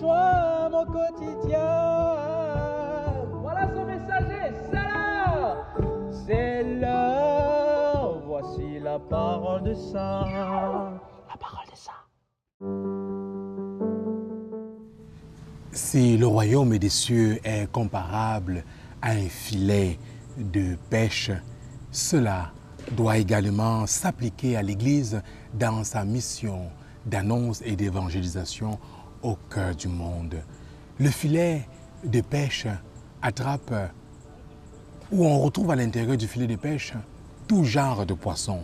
mon quotidien. Voilà son messager, c'est l'heure. C'est l'heure, voici la parole de ça. La parole de ça. Si le royaume des cieux est comparable à un filet de pêche, cela doit également s'appliquer à l'Église dans sa mission d'annonce et d'évangélisation au cœur du monde. Le filet de pêche attrape où on retrouve à l'intérieur du filet de pêche tout genre de poissons,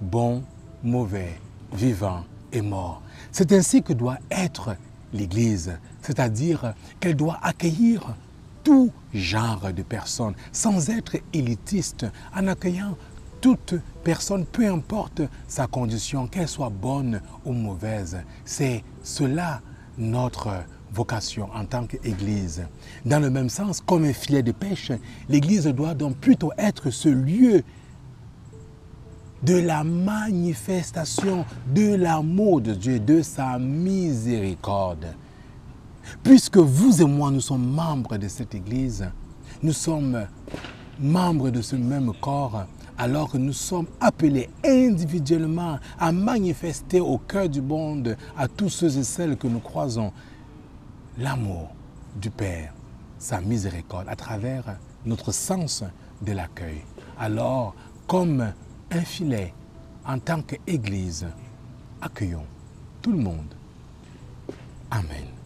bons, mauvais, vivants et morts. C'est ainsi que doit être l'Église, c'est-à-dire qu'elle doit accueillir tout genre de personnes sans être élitiste, en accueillant toute personne, peu importe sa condition, qu'elle soit bonne ou mauvaise. C'est cela notre vocation en tant qu'Église. Dans le même sens, comme un filet de pêche, l'Église doit donc plutôt être ce lieu de la manifestation de l'amour de Dieu, de sa miséricorde. Puisque vous et moi, nous sommes membres de cette Église, nous sommes membres de ce même corps, alors que nous sommes appelés individuellement à manifester au cœur du monde, à tous ceux et celles que nous croisons, l'amour du Père, sa miséricorde, à travers notre sens de l'accueil. Alors, comme un filet, en tant qu'Église, accueillons tout le monde. Amen.